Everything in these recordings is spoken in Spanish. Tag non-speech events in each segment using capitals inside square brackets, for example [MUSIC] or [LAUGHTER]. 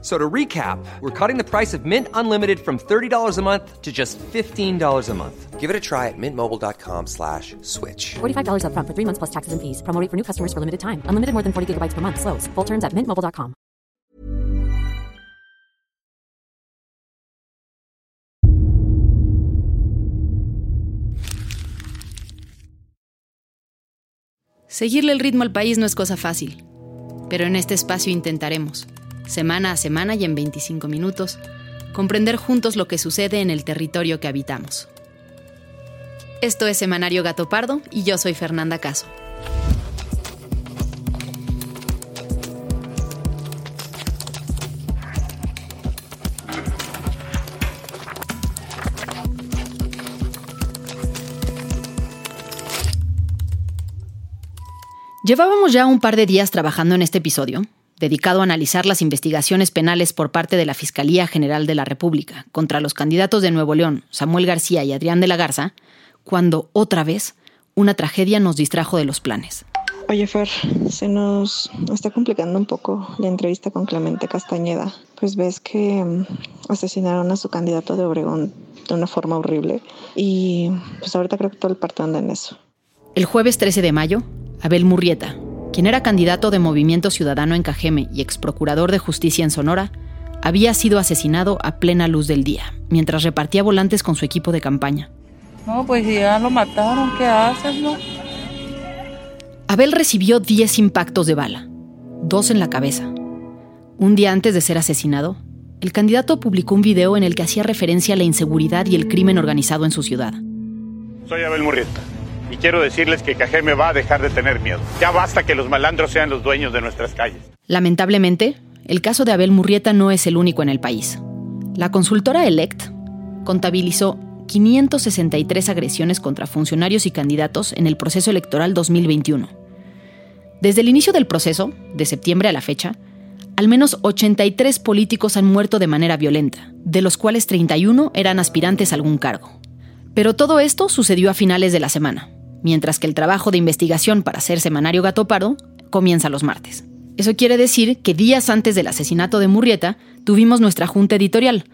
So to recap, we're cutting the price of Mint Unlimited from $30 a month to just $15 a month. Give it a try at mintmobile.com slash switch. $45 up front for three months plus taxes and fees. Promo rate for new customers for limited time. Unlimited more than 40 gigabytes per month. Slows. Full terms at mintmobile.com. Seguirle el ritmo al país no es cosa fácil, pero en este espacio intentaremos, semana a semana y en 25 minutos, comprender juntos lo que sucede en el territorio que habitamos. Esto es Semanario Gato Pardo y yo soy Fernanda Caso. Llevábamos ya un par de días trabajando en este episodio, dedicado a analizar las investigaciones penales por parte de la Fiscalía General de la República contra los candidatos de Nuevo León, Samuel García y Adrián de la Garza, cuando otra vez una tragedia nos distrajo de los planes. Oye, Fer, se nos está complicando un poco la entrevista con Clemente Castañeda. Pues ves que mm, asesinaron a su candidato de Obregón de una forma horrible y pues ahorita creo que todo el partido anda en eso. El jueves 13 de mayo, Abel Murrieta, quien era candidato de Movimiento Ciudadano en Cajeme y ex procurador de justicia en Sonora, había sido asesinado a plena luz del día, mientras repartía volantes con su equipo de campaña. No, pues ya lo mataron, ¿qué haces, no? Abel recibió 10 impactos de bala, dos en la cabeza. Un día antes de ser asesinado, el candidato publicó un video en el que hacía referencia a la inseguridad y el crimen organizado en su ciudad. Soy Abel Murrieta y quiero decirles que Cajeme va a dejar de tener miedo. Ya basta que los malandros sean los dueños de nuestras calles. Lamentablemente, el caso de Abel Murrieta no es el único en el país. La consultora Elect contabilizó 563 agresiones contra funcionarios y candidatos en el proceso electoral 2021. Desde el inicio del proceso, de septiembre a la fecha, al menos 83 políticos han muerto de manera violenta, de los cuales 31 eran aspirantes a algún cargo. Pero todo esto sucedió a finales de la semana, mientras que el trabajo de investigación para hacer Semanario Gato Pardo comienza los martes. Eso quiere decir que días antes del asesinato de Murrieta tuvimos nuestra junta editorial.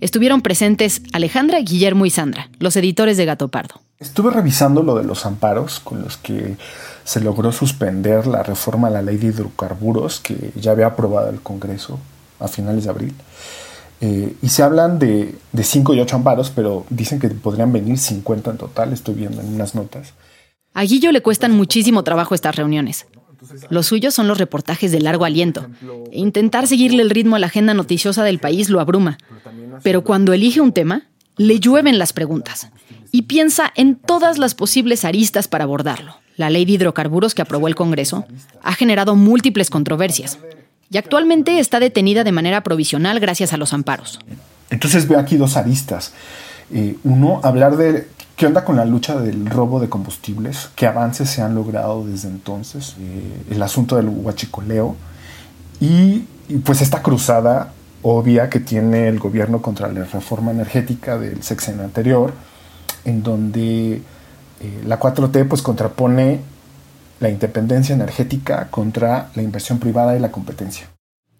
Estuvieron presentes Alejandra, Guillermo y Sandra, los editores de Gato Pardo. Estuve revisando lo de los amparos con los que se logró suspender la reforma a la ley de hidrocarburos que ya había aprobado el Congreso a finales de abril. Eh, y se hablan de, de 5 y 8 amparos, pero dicen que podrían venir 50 en total, estoy viendo en unas notas. A Guillo le cuestan muchísimo trabajo estas reuniones. Los suyos son los reportajes de largo aliento. Intentar seguirle el ritmo a la agenda noticiosa del país lo abruma. Pero cuando elige un tema, le llueven las preguntas y piensa en todas las posibles aristas para abordarlo. La ley de hidrocarburos que aprobó el Congreso ha generado múltiples controversias y actualmente está detenida de manera provisional gracias a los amparos. Entonces veo aquí dos aristas. Eh, uno, hablar de qué onda con la lucha del robo de combustibles, qué avances se han logrado desde entonces, eh, el asunto del huachicoleo. Y, pues esta cruzada obvia que tiene el gobierno contra la reforma energética del sexenio anterior, en donde eh, la 4T pues contrapone la independencia energética contra la inversión privada y la competencia.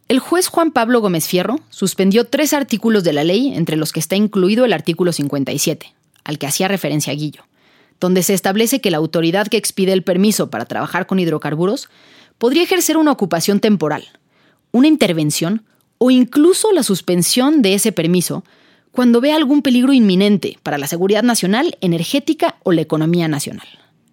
El juez Juan Pablo Gómez Fierro suspendió tres artículos de la ley, entre los que está incluido el artículo 57, al que hacía referencia Guillo, donde se establece que la autoridad que expide el permiso para trabajar con hidrocarburos podría ejercer una ocupación temporal, una intervención o incluso la suspensión de ese permiso cuando vea algún peligro inminente para la seguridad nacional, energética o la economía nacional.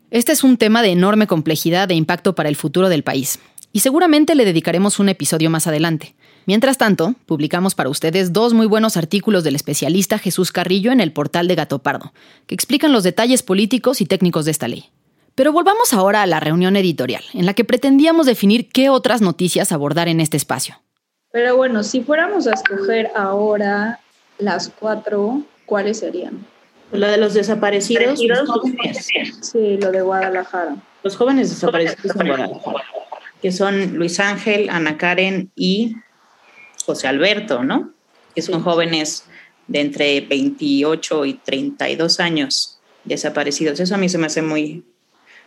Este es un tema de enorme complejidad e impacto para el futuro del país, y seguramente le dedicaremos un episodio más adelante. Mientras tanto, publicamos para ustedes dos muy buenos artículos del especialista Jesús Carrillo en el portal de Gato Pardo, que explican los detalles políticos y técnicos de esta ley. Pero volvamos ahora a la reunión editorial, en la que pretendíamos definir qué otras noticias abordar en este espacio. Pero bueno, si fuéramos a escoger ahora las cuatro, ¿cuáles serían? La de los desaparecidos. los jóvenes. Sí, lo de Guadalajara. Los jóvenes desaparecidos en Guadalajara. que son Luis Ángel, Ana Karen y José Alberto, ¿no? Que son jóvenes de entre 28 y 32 años desaparecidos. Eso a mí se me hace muy,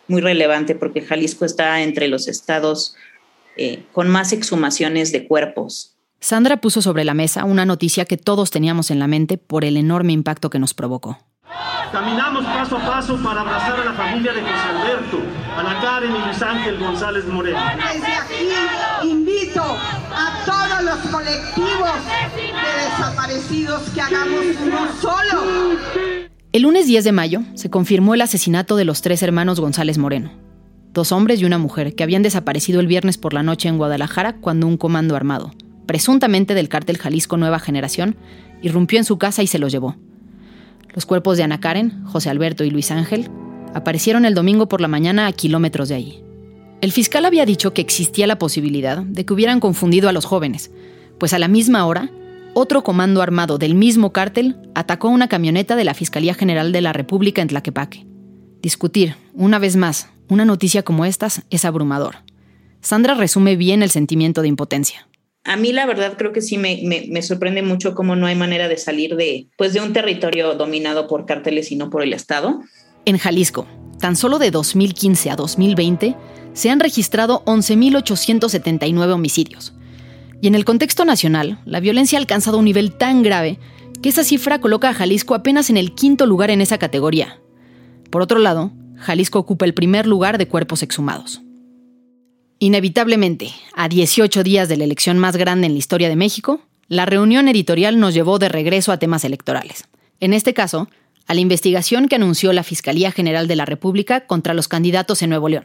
muy relevante porque Jalisco está entre los estados eh, con más exhumaciones de cuerpos. Sandra puso sobre la mesa una noticia que todos teníamos en la mente por el enorme impacto que nos provocó. Caminamos paso a paso para abrazar a la familia de José Alberto, Ana Karen y Luis Ángel González Moreno. Desde aquí invito a los colectivos de desaparecidos que hagamos uno solo. El lunes 10 de mayo se confirmó el asesinato de los tres hermanos González Moreno, dos hombres y una mujer que habían desaparecido el viernes por la noche en Guadalajara cuando un comando armado, presuntamente del cártel Jalisco Nueva Generación, irrumpió en su casa y se los llevó. Los cuerpos de Ana Karen, José Alberto y Luis Ángel aparecieron el domingo por la mañana a kilómetros de allí. El fiscal había dicho que existía la posibilidad de que hubieran confundido a los jóvenes, pues a la misma hora, otro comando armado del mismo cártel atacó una camioneta de la Fiscalía General de la República en Tlaquepaque. Discutir, una vez más, una noticia como estas es abrumador. Sandra resume bien el sentimiento de impotencia a mí la verdad creo que sí me, me, sorprende mucho cómo no hay manera de salir de, pues de un territorio dominado por cárteles y no por el Estado. En Jalisco, tan solo de 2015 a 2020, se han registrado 11.879 homicidios. Y en el contexto nacional, la violencia ha alcanzado un nivel tan grave que esa cifra coloca a Jalisco apenas en el quinto lugar en esa categoría. Por otro lado, Jalisco ocupa el primer lugar de cuerpos exhumados. Inevitablemente, a 18 días de la elección más grande en la historia de México, la reunión editorial nos llevó de regreso a temas electorales. En este caso, a la investigación que anunció la Fiscalía General de la República contra los candidatos en Nuevo León.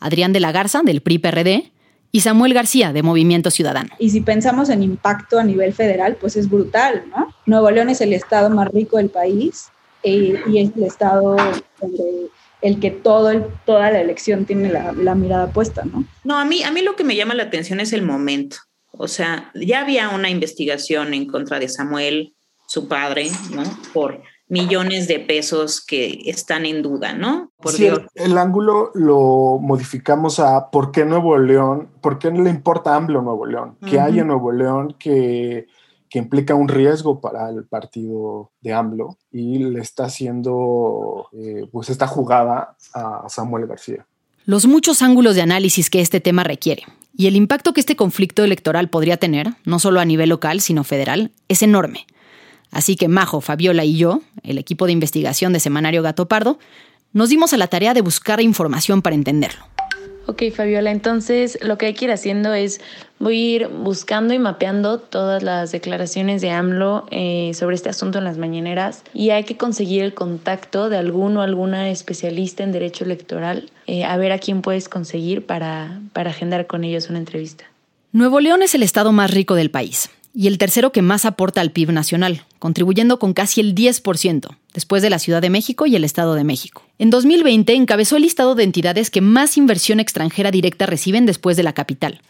Adrián de la Garza, del PRI-PRD, y Samuel García, de Movimiento Ciudadano. Y si pensamos en impacto a nivel federal, pues es brutal, ¿no? Nuevo León es el estado más rico del país eh, y es el estado donde el que todo el, toda la elección tiene la, mirada puesta, ¿no? No, a mí, a mí lo que me llama la atención es el momento. O sea, ya había una investigación en contra de Samuel, su padre, ¿no? Por millones de pesos que están en duda, ¿no? Por sí, El, ángulo lo modificamos a por qué Nuevo León, por qué no le importa AMLO Nuevo León, que hay en Nuevo León que que implica un riesgo para el partido de AMLO y le está haciendo eh, pues esta jugada a Samuel García. Los muchos ángulos de análisis que este tema requiere y el impacto que este conflicto electoral podría tener, no solo a nivel local, sino federal, es enorme. Así que Majo, Fabiola y yo, el equipo de investigación de Semanario Gato Pardo, nos dimos a la tarea de buscar información para entenderlo. Ok, Fabiola, entonces lo que hay que ir haciendo es, voy a ir buscando y mapeando todas las declaraciones de AMLO eh, sobre este asunto en las mañaneras y hay que conseguir el contacto de alguno o alguna especialista en derecho electoral, eh, a ver a quién puedes conseguir para, para agendar con ellos una entrevista. Nuevo León es el estado más rico del país y el tercero que más aporta al PIB nacional, contribuyendo con casi el 10%, después de la Ciudad de México y el Estado de México. En 2020 encabezó el listado de entidades que más inversión extranjera directa reciben después de la capital.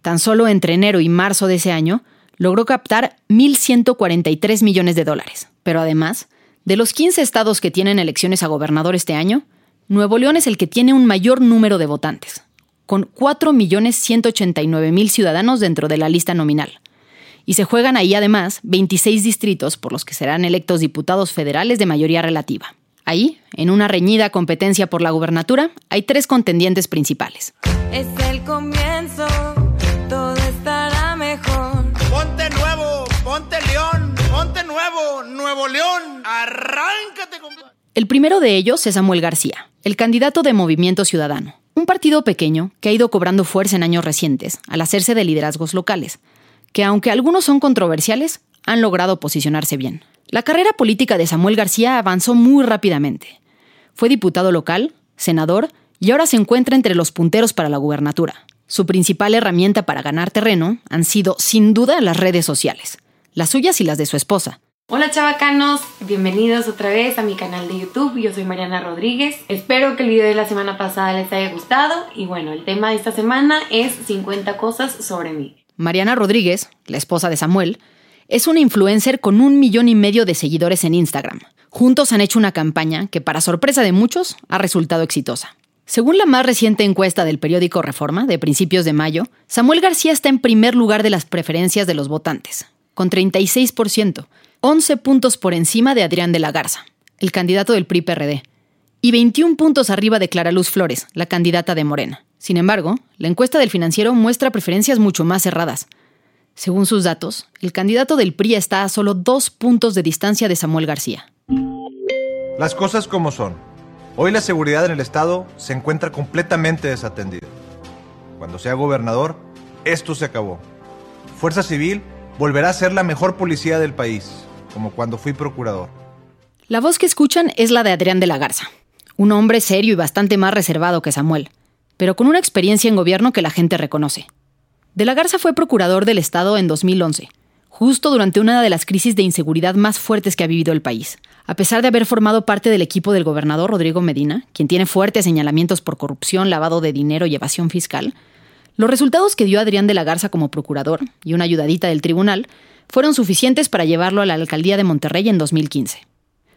Tan solo entre enero y marzo de ese año, logró captar 1.143 millones de dólares. Pero además, de los 15 estados que tienen elecciones a gobernador este año, Nuevo León es el que tiene un mayor número de votantes, con 4.189.000 ciudadanos dentro de la lista nominal y se juegan ahí además 26 distritos por los que serán electos diputados federales de mayoría relativa. Ahí, en una reñida competencia por la gubernatura, hay tres contendientes principales. Es el comienzo, todo estará mejor. Ponte nuevo, ponte león, ponte nuevo, nuevo león, arráncate, compadre. El primero de ellos es Samuel García, el candidato de Movimiento Ciudadano, un partido pequeño que ha ido cobrando fuerza en años recientes al hacerse de liderazgos locales que aunque algunos son controversiales, han logrado posicionarse bien. La carrera política de Samuel García avanzó muy rápidamente. Fue diputado local, senador y ahora se encuentra entre los punteros para la gubernatura. Su principal herramienta para ganar terreno han sido, sin duda, las redes sociales, las suyas y las de su esposa. Hola chavacanos, bienvenidos otra vez a mi canal de YouTube, yo soy Mariana Rodríguez. Espero que el video de la semana pasada les haya gustado y bueno, el tema de esta semana es 50 cosas sobre mí. Mariana Rodríguez, la esposa de Samuel, es una influencer con un millón y medio de seguidores en Instagram. Juntos han hecho una campaña que, para sorpresa de muchos, ha resultado exitosa. Según la más reciente encuesta del periódico Reforma, de principios de mayo, Samuel García está en primer lugar de las preferencias de los votantes, con 36%, 11 puntos por encima de Adrián de la Garza, el candidato del PRI-PRD, y 21 puntos arriba de Clara Luz Flores, la candidata de Morena. Sin embargo, la encuesta del financiero muestra preferencias mucho más cerradas. Según sus datos, el candidato del PRI está a solo dos puntos de distancia de Samuel García. Las cosas como son. Hoy la seguridad en el Estado se encuentra completamente desatendida. Cuando sea gobernador, esto se acabó. Fuerza Civil volverá a ser la mejor policía del país, como cuando fui procurador. La voz que escuchan es la de Adrián de la Garza, un hombre serio y bastante más reservado que Samuel, pero con una experiencia en gobierno que la gente reconoce. De la Garza fue procurador del Estado en 2011, justo durante una de las crisis de inseguridad más fuertes que ha vivido el país. A pesar de haber formado parte del equipo del gobernador Rodrigo Medina, quien tiene fuertes señalamientos por corrupción, lavado de dinero y evasión fiscal, los resultados que dio Adrián de la Garza como procurador y una ayudadita del tribunal fueron suficientes para llevarlo a la alcaldía de Monterrey en 2015.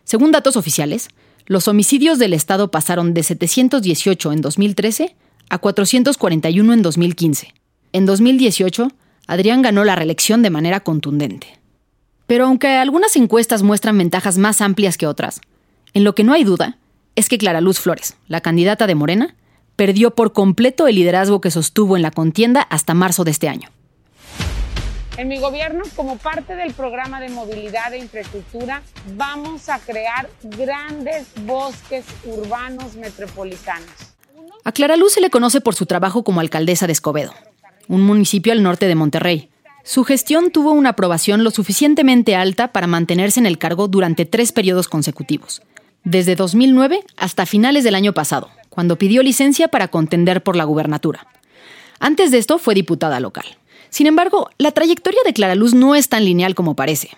Según datos oficiales, los homicidios del Estado pasaron de 718 en 2013 a 441 en 2015. En 2018, Adrián ganó la reelección de manera contundente. Pero aunque algunas encuestas muestran ventajas más amplias que otras, en lo que no hay duda es que Clara Luz Flores, la candidata de Morena, perdió por completo el liderazgo que sostuvo en la contienda hasta marzo de este año. En mi gobierno, como parte del programa de movilidad e infraestructura, vamos a crear grandes bosques urbanos metropolitanos. A Clara Luz se le conoce por su trabajo como alcaldesa de Escobedo, un municipio al norte de Monterrey. Su gestión tuvo una aprobación lo suficientemente alta para mantenerse en el cargo durante tres periodos consecutivos, desde 2009 hasta finales del año pasado, cuando pidió licencia para contender por la gubernatura. Antes de esto fue diputada local. Sin embargo, la trayectoria de Clara Luz no es tan lineal como parece,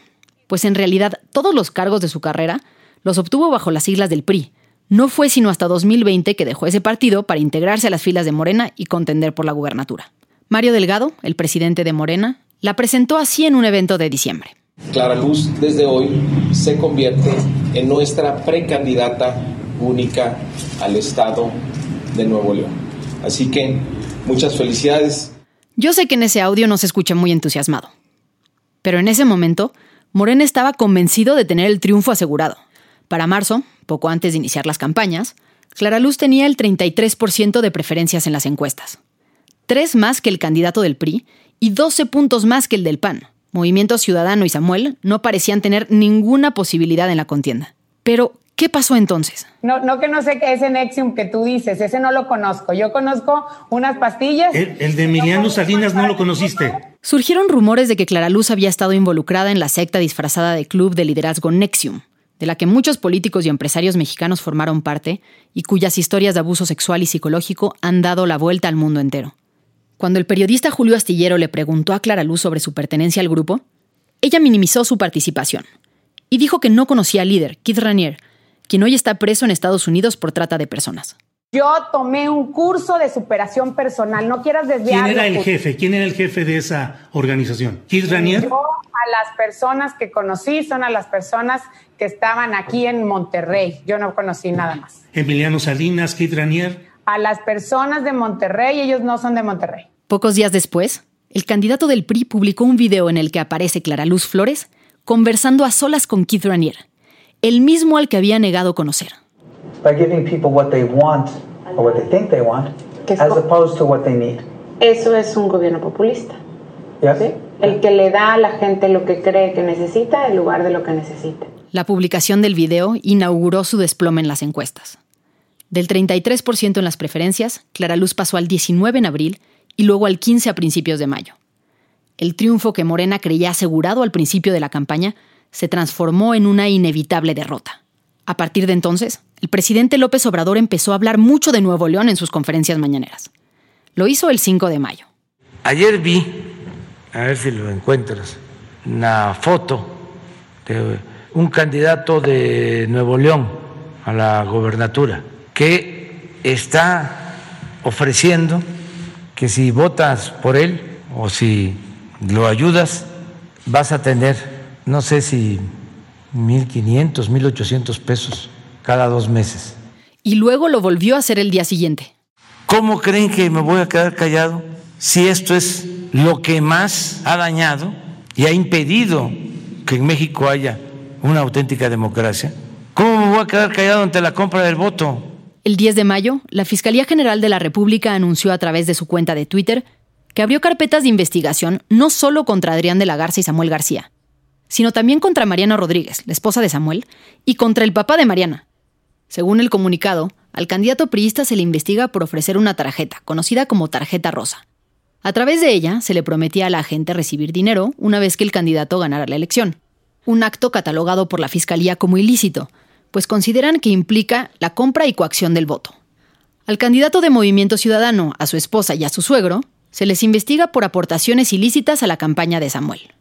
pues en realidad todos los cargos de su carrera los obtuvo bajo las siglas del PRI. No fue sino hasta 2020 que dejó ese partido para integrarse a las filas de Morena y contender por la gubernatura. Mario Delgado, el presidente de Morena, la presentó así en un evento de diciembre. Clara Luz desde hoy se convierte en nuestra precandidata única al Estado de Nuevo León. Así que muchas felicidades. Yo sé que en ese audio no se escucha muy entusiasmado, pero en ese momento Morena estaba convencido de tener el triunfo asegurado. Para marzo, poco antes de iniciar las campañas, Clara Luz tenía el 33% de preferencias en las encuestas tres más que el candidato del PRI y 12 puntos más que el del PAN. Movimiento Ciudadano y Samuel no parecían tener ninguna posibilidad en la contienda. Pero, ¿qué pasó entonces? No, no que no sé qué es ese Nexium que tú dices, ese no lo conozco. Yo conozco unas pastillas. El, el de Emiliano Salinas no lo conociste. Surgieron rumores de que Clara Luz había estado involucrada en la secta disfrazada de club de liderazgo Nexium, de la que muchos políticos y empresarios mexicanos formaron parte y cuyas historias de abuso sexual y psicológico han dado la vuelta al mundo entero. Cuando el periodista Julio Astillero le preguntó a Clara Luz sobre su pertenencia al grupo, ella minimizó su participación y dijo que no conocía al líder, Keith Ranier, quien hoy está preso en Estados Unidos por trata de personas. Yo tomé un curso de superación personal, no quieras desviar. ¿Quién era el jefe? ¿Quién era el jefe de esa organización? ¿Keith Ranier? Yo a las personas que conocí son a las personas que estaban aquí en Monterrey. Yo no conocí nada más. Emiliano Salinas, Keith Ranier a las personas de Monterrey, ellos no son de Monterrey. Pocos días después, el candidato del PRI publicó un video en el que aparece Clara Luz Flores conversando a solas con Keith Ranier, el mismo al que había negado conocer. Eso es un gobierno populista. El que le da a la gente lo que cree que necesita en lugar de lo que necesita. La publicación del video inauguró su desplome en las encuestas. Del 33% en las preferencias, Clara Luz pasó al 19 en abril y luego al 15 a principios de mayo. El triunfo que Morena creía asegurado al principio de la campaña se transformó en una inevitable derrota. A partir de entonces, el presidente López Obrador empezó a hablar mucho de Nuevo León en sus conferencias mañaneras. Lo hizo el 5 de mayo. Ayer vi, a ver si lo encuentras, una foto de un candidato de Nuevo León a la gobernatura que está ofreciendo que si votas por él o si lo ayudas, vas a tener, no sé si 1.500, 1.800 pesos cada dos meses. y luego lo volvió a hacer el día siguiente. ¿Cómo creen que me voy a quedar callado si esto es lo que más ha dañado y ha impedido que en México haya una auténtica democracia? ¿Cómo me voy a quedar callado ante la compra del voto? El 10 de mayo, la Fiscalía General de la República anunció a través de su cuenta de Twitter que abrió carpetas de investigación no solo contra Adrián de la Garza y Samuel García, sino también contra Mariana Rodríguez, la esposa de Samuel, y contra el papá de Mariana. Según el comunicado, al candidato priista se le investiga por ofrecer una tarjeta, conocida como tarjeta rosa. A través de ella se le prometía a la gente recibir dinero una vez que el candidato ganara la elección. Un acto catalogado por la Fiscalía como ilícito, pues consideran que implica la compra y coacción del voto. Al candidato de Movimiento Ciudadano, a su esposa y a su suegro, se les investiga por aportaciones ilícitas a la campaña de Samuel.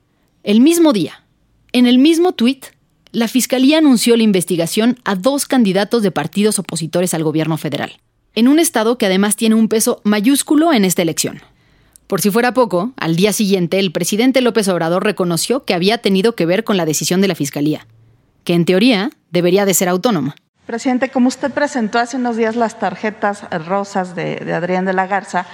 El mismo día, en el mismo tuit, la Fiscalía anunció la investigación a dos candidatos de partidos opositores al gobierno federal, en un estado que además tiene un peso mayúsculo en esta elección. Por si fuera poco, al día siguiente el presidente López Obrador reconoció que había tenido que ver con la decisión de la Fiscalía, que en teoría debería de ser autónoma. Presidente, como usted presentó hace unos días las tarjetas rosas de, Adrián de la Garza,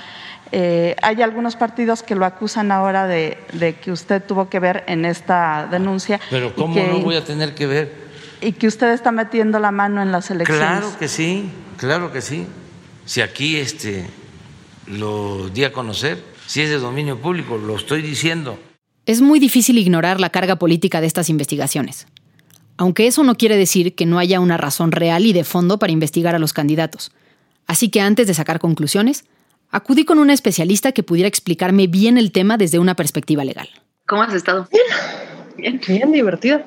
eh, hay algunos partidos que lo acusan ahora de, que usted tuvo que ver en esta denuncia. Pero ¿cómo no voy a tener que ver? Y que usted está metiendo la mano en las elecciones. Claro que sí, claro que sí. Si aquí este, lo di a conocer, si es de dominio público, lo estoy diciendo. Es muy difícil ignorar la carga política de estas investigaciones. Aunque eso no quiere decir que no haya una razón real y de fondo para investigar a los candidatos. Así que antes de sacar conclusiones, acudí con una especialista que pudiera explicarme bien el tema desde una perspectiva legal. ¿Cómo has estado? Bien. Bien, divertida.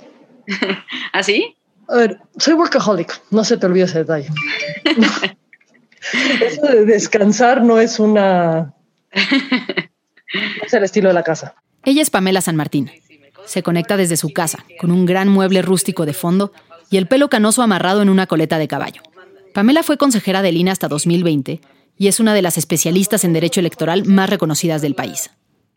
[LAUGHS] ¿Así? ¿Ah, a ver, soy workaholic, no se te olvide ese detalle. [LAUGHS] Eso de descansar no es una... es el estilo de la casa. Ella es Pamela San Martín. Se conecta desde su casa, con un gran mueble rústico de fondo y el pelo canoso amarrado en una coleta de caballo. Pamela fue consejera de Lina hasta 2020 y es una de las especialistas en derecho electoral más reconocidas del país.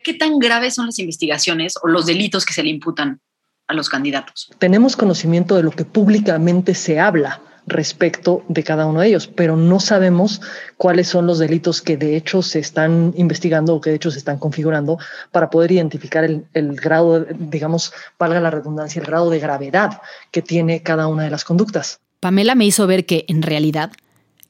¿Qué tan graves son las investigaciones o los delitos que se le imputan a los candidatos? Tenemos conocimiento de lo que públicamente se habla respecto de cada uno de ellos, pero no sabemos cuáles son los delitos que de hecho se están investigando o que de hecho se están configurando para poder identificar el, el grado, digamos, valga la redundancia, el grado de gravedad que tiene cada una de las conductas. Pamela me hizo ver que, en realidad,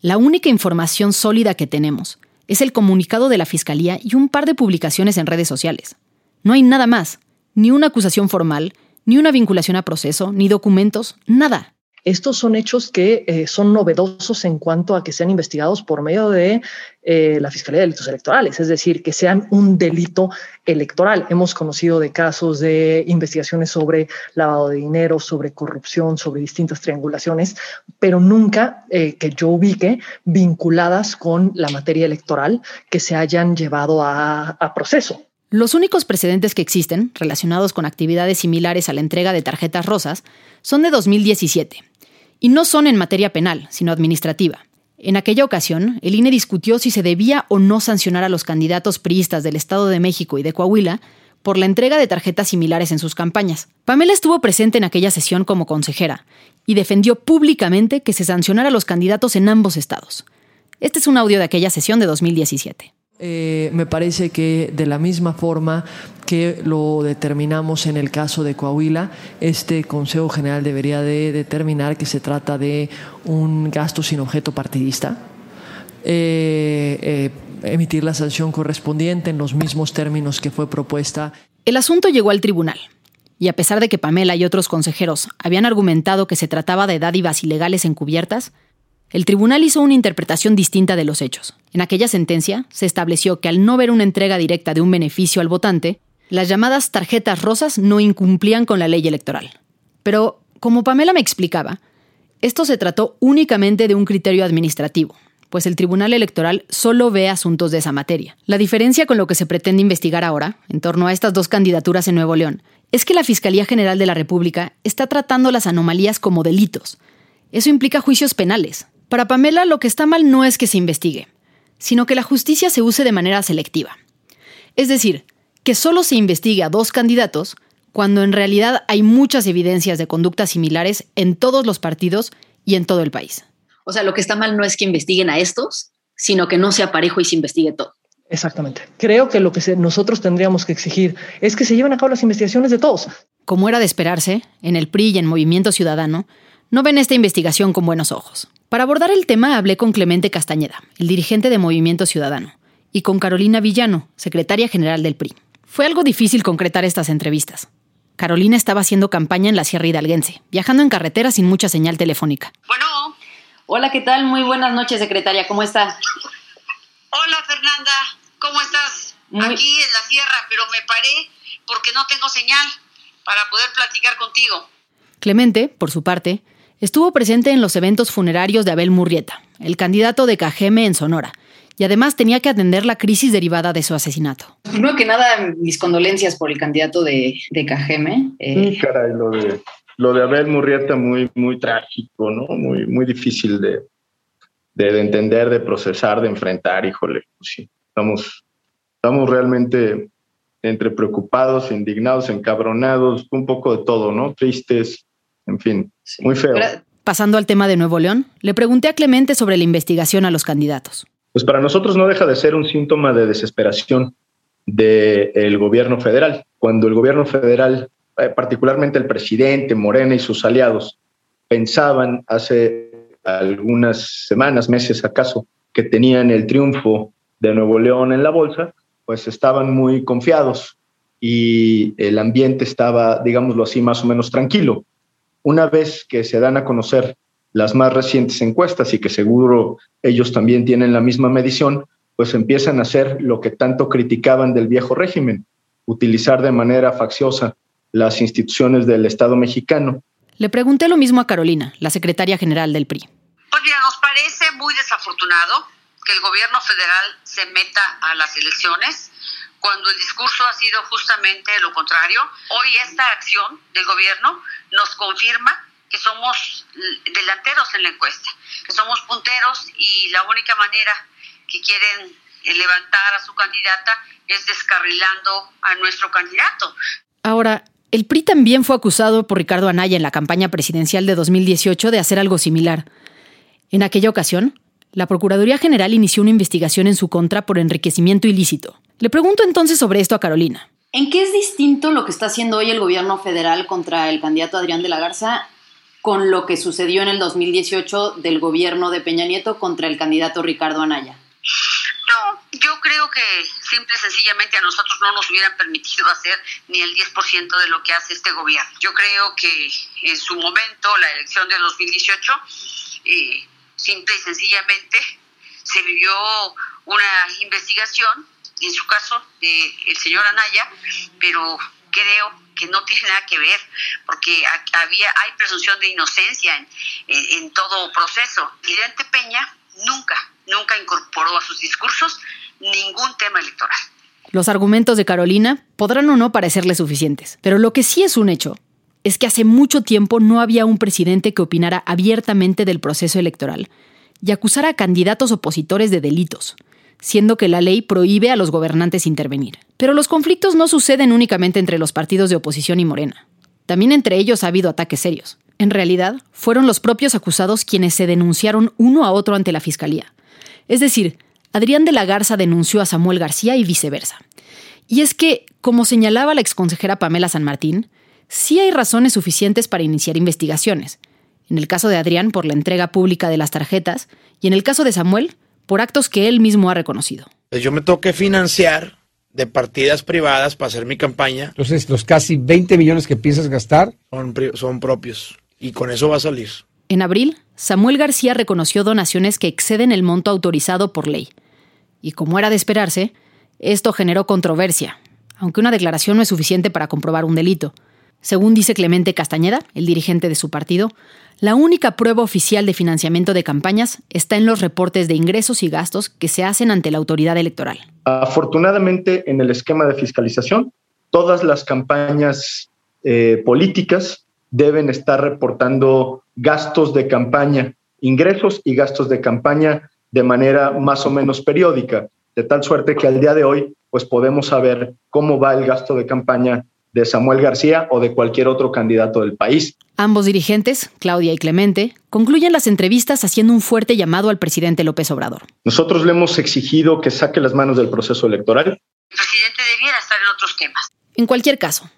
la única información sólida que tenemos es el comunicado de la Fiscalía y un par de publicaciones en redes sociales. No hay nada más, ni una acusación formal, ni una vinculación a proceso, ni documentos, nada. Estos son hechos que eh, son novedosos en cuanto a que sean investigados por medio de eh, la Fiscalía de Delitos Electorales, es decir, que sean un delito electoral. Hemos conocido de casos de investigaciones sobre lavado de dinero, sobre corrupción, sobre distintas triangulaciones, pero nunca eh, que yo ubique vinculadas con la materia electoral que se hayan llevado a, a proceso. Los únicos precedentes que existen, relacionados con actividades similares a la entrega de tarjetas rosas, son de 2017, y no son en materia penal, sino administrativa. En aquella ocasión, el INE discutió si se debía o no sancionar a los candidatos priistas del Estado de México y de Coahuila por la entrega de tarjetas similares en sus campañas. Pamela estuvo presente en aquella sesión como consejera y defendió públicamente que se sancionara a los candidatos en ambos estados. Este es un audio de aquella sesión de 2017. Eh, me parece que de la misma forma que lo determinamos en el caso de Coahuila, este Consejo General debería de determinar que se trata de un gasto sin objeto partidista, eh, eh, emitir la sanción correspondiente en los mismos términos que fue propuesta. El asunto llegó al tribunal. Y a pesar de que Pamela y otros consejeros habían argumentado que se trataba de dádivas ilegales encubiertas, el tribunal hizo una interpretación distinta de los hechos. En aquella sentencia se estableció que al no ver una entrega directa de un beneficio al votante, las llamadas tarjetas rosas no incumplían con la ley electoral. Pero, como Pamela me explicaba, esto se trató únicamente de un criterio administrativo, pues el Tribunal Electoral solo ve asuntos de esa materia. La diferencia con lo que se pretende investigar ahora, en torno a estas dos candidaturas en Nuevo León, es que la Fiscalía General de la República está tratando las anomalías como delitos. Eso implica juicios penales, para Pamela lo que está mal no es que se investigue, sino que la justicia se use de manera selectiva. Es decir, que solo se investigue a dos candidatos cuando en realidad hay muchas evidencias de conductas similares en todos los partidos y en todo el país. O sea, lo que está mal no es que investiguen a estos, sino que no sea parejo y se investigue todo. Exactamente. Creo que lo que nosotros tendríamos que exigir es que se lleven a cabo las investigaciones de todos. Como era de esperarse, en el PRI y en Movimiento Ciudadano, no ven esta investigación con buenos ojos. Para abordar el tema hablé con Clemente Castañeda, el dirigente de Movimiento Ciudadano, y con Carolina Villano, secretaria general del PRI. Fue algo difícil concretar estas entrevistas. Carolina estaba haciendo campaña en la Sierra Hidalguense, viajando en carretera sin mucha señal telefónica. Bueno. Hola, ¿qué tal? Muy buenas noches, secretaria. ¿Cómo está? Hola, Fernanda. ¿Cómo estás? Aquí en la sierra, pero me paré porque no tengo señal para poder platicar contigo. Clemente, por su parte, estuvo presente en los eventos funerarios de Abel Murrieta, el candidato de Cajeme en Sonora, y además tenía que atender la crisis derivada de su asesinato. Primero que nada, mis condolencias por el candidato de, de Cajeme. Eh. Sí, caray, lo de, lo de Abel Murrieta muy, muy trágico, ¿no? Muy, muy difícil de, de, entender, de procesar, de enfrentar, híjole, pues sí, estamos, estamos realmente entre preocupados, indignados, encabronados, un poco de todo, ¿no? Tristes, en fin, muy feo. pasando al tema de Nuevo León, le pregunté a Clemente sobre la investigación a los candidatos. Pues para nosotros no deja de ser un síntoma de desesperación del gobierno federal. Cuando el gobierno federal, eh, particularmente el presidente Morena y sus aliados, pensaban hace algunas semanas, meses acaso, que tenían el triunfo de Nuevo León en la bolsa, pues estaban muy confiados y el ambiente estaba, digámoslo así, más o menos tranquilo. Una vez que se dan a conocer las más recientes encuestas y que seguro ellos también tienen la misma medición, pues empiezan a hacer lo que tanto criticaban del viejo régimen, utilizar de manera facciosa las instituciones del Estado mexicano. Le pregunté lo mismo a Carolina, la secretaria general del PRI. Pues mira, nos parece muy desafortunado que el gobierno federal se meta a las elecciones cuando el discurso ha sido justamente lo contrario. Hoy esta acción del gobierno nos confirma que somos delanteros en la encuesta, que somos punteros y la única manera que quieren levantar a su candidata es descarrilando a nuestro candidato. Ahora, el PRI también fue acusado por Ricardo Anaya en la campaña presidencial de 2018 de hacer algo similar. En aquella ocasión, la Procuraduría General inició una investigación en su contra por enriquecimiento ilícito. Le pregunto entonces sobre esto a Carolina. ¿En qué es distinto lo que está haciendo hoy el gobierno federal contra el candidato Adrián de la Garza con lo que sucedió en el 2018 del gobierno de Peña Nieto contra el candidato Ricardo Anaya? No, yo creo que simple y sencillamente a nosotros no nos hubieran permitido hacer ni el 10% de lo que hace este gobierno. Yo creo que en su momento, la elección de 2018, eh, simple y sencillamente se vivió una investigación, en su caso, del señor Anaya, pero creo que no tiene nada que ver, porque había, hay presunción de inocencia en, todo proceso. Presidente Peña nunca, nunca incorporó a sus discursos ningún tema electoral. Los argumentos de Carolina podrán o no parecerle suficientes, pero lo que sí es un hecho es que hace mucho tiempo no había un presidente que opinara abiertamente del proceso electoral y acusara a candidatos opositores de delitos siendo que la ley prohíbe a los gobernantes intervenir. Pero los conflictos no suceden únicamente entre los partidos de oposición y Morena. También entre ellos ha habido ataques serios. En realidad, fueron los propios acusados quienes se denunciaron uno a otro ante la Fiscalía. Es decir, Adrián de la Garza denunció a Samuel García y viceversa. Y es que, como señalaba la exconsejera Pamela San Martín, sí hay razones suficientes para iniciar investigaciones. En el caso de Adrián por la entrega pública de las tarjetas y en el caso de Samuel por actos que él mismo ha reconocido. Yo me tengo que financiar de partidas privadas para hacer mi campaña. Entonces, los casi 20 millones que piensas gastar son, son propios y con eso va a salir. En abril, Samuel García reconoció donaciones que exceden el monto autorizado por ley. Y como era de esperarse, esto generó controversia, aunque una declaración no es suficiente para comprobar un delito. Según dice Clemente Castañeda, el dirigente de su partido, la única prueba oficial de financiamiento de campañas está en los reportes de ingresos y gastos que se hacen ante la autoridad electoral. Afortunadamente, en el esquema de fiscalización, todas las campañas eh, políticas deben estar reportando gastos de campaña, ingresos y gastos de campaña de manera más o menos periódica, de tal suerte que al día de hoy pues podemos saber cómo va el gasto de campaña de Samuel García o de cualquier otro candidato del país. Ambos dirigentes, Claudia y Clemente, concluyen las entrevistas haciendo un fuerte llamado al presidente López Obrador. Nosotros le hemos exigido que saque las manos del proceso electoral. El presidente debiera estar en otros temas. En cualquier caso,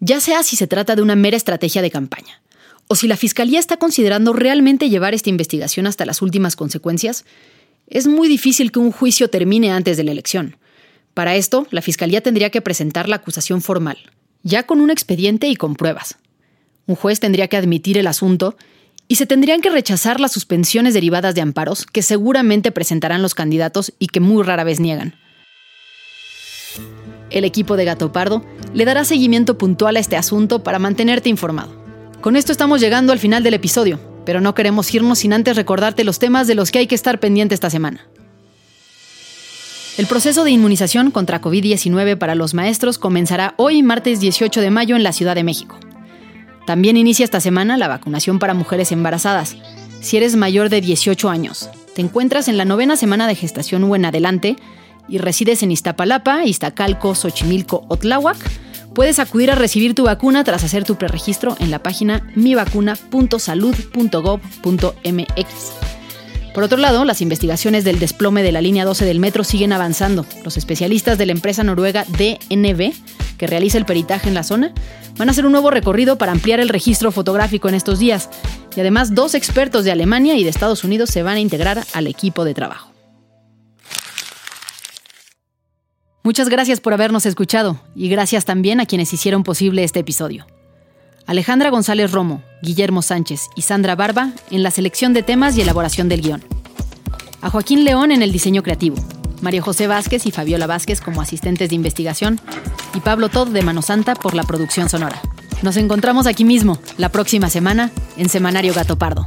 ya sea si se trata de una mera estrategia de campaña, o si la Fiscalía está considerando realmente llevar esta investigación hasta las últimas consecuencias, es muy difícil que un juicio termine antes de la elección. Para esto, la Fiscalía tendría que presentar la acusación formal, ya con un expediente y con pruebas. Un juez tendría que admitir el asunto y se tendrían que rechazar las suspensiones derivadas de amparos que seguramente presentarán los candidatos y que muy rara vez niegan. El equipo de Gato Pardo le dará seguimiento puntual a este asunto para mantenerte informado. Con esto estamos llegando al final del episodio, pero no queremos irnos sin antes recordarte los temas de los que hay que estar pendiente esta semana. El proceso de inmunización contra COVID-19 para los maestros comenzará hoy, martes 18 de mayo, en la Ciudad de México. También inicia esta semana la vacunación para mujeres embarazadas. Si eres mayor de 18 años, te encuentras en la novena semana de gestación o en adelante y resides en Iztapalapa, Iztacalco, Xochimilco o Tláhuac, puedes acudir a recibir tu vacuna tras hacer tu preregistro en la página mivacuna.salud.gov.mx. Por otro lado, las investigaciones del desplome de la línea 12 del metro siguen avanzando. Los especialistas de la empresa noruega DNB, que realiza el peritaje en la zona, van a hacer un nuevo recorrido para ampliar el registro fotográfico en estos días. Y además, dos expertos de Alemania y de Estados Unidos se van a integrar al equipo de trabajo. Muchas gracias por habernos escuchado y gracias también a quienes hicieron posible este episodio. Alejandra González Romo, Guillermo Sánchez y Sandra Barba en la selección de temas y elaboración del guion. A Joaquín León en el diseño creativo, María José Vázquez y Fabiola Vázquez como asistentes de investigación y Pablo Todd de Mano Santa por la producción sonora. Nos encontramos aquí mismo, la próxima semana, en Semanario Gato Pardo.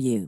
you.